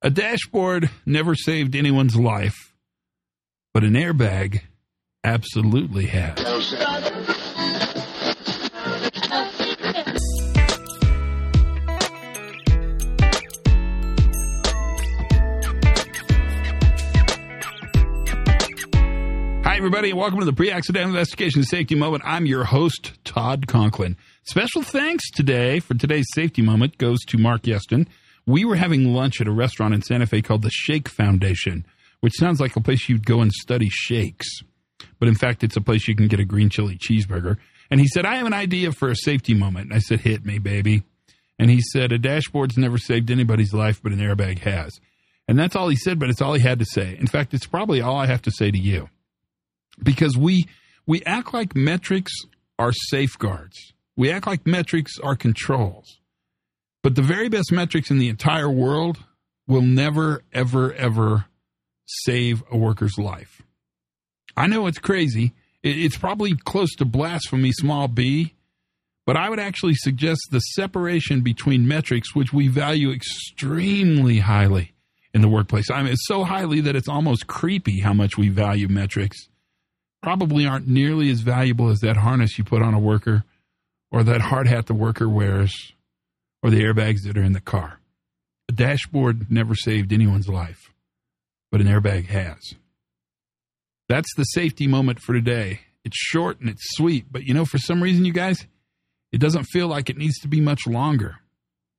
A dashboard never saved anyone's life, but an airbag absolutely has. Hi, everybody, and welcome to the Pre Accident Investigation Safety Moment. I'm your host, Todd Conklin. Special thanks today for today's safety moment goes to Mark Yeston. We were having lunch at a restaurant in Santa Fe called the Shake Foundation, which sounds like a place you'd go and study shakes. But in fact, it's a place you can get a green chili cheeseburger. And he said, I have an idea for a safety moment. And I said, Hit me, baby. And he said, A dashboard's never saved anybody's life, but an airbag has. And that's all he said, but it's all he had to say. In fact, it's probably all I have to say to you. Because we we act like metrics are safeguards. We act like metrics are controls. But the very best metrics in the entire world will never, ever, ever save a worker's life. I know it's crazy. It's probably close to blasphemy, small b, but I would actually suggest the separation between metrics, which we value extremely highly in the workplace. I mean, it's so highly that it's almost creepy how much we value metrics. Probably aren't nearly as valuable as that harness you put on a worker, or that hard hat the worker wears, or the airbags that are in the car. A dashboard never saved anyone's life, but an airbag has. That's the safety moment for today. It's short and it's sweet, but you know, for some reason, you guys, it doesn't feel like it needs to be much longer.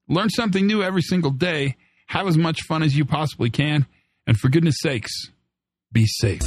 Learn something new every single day. Have as much fun as you possibly can. And for goodness sakes, be safe.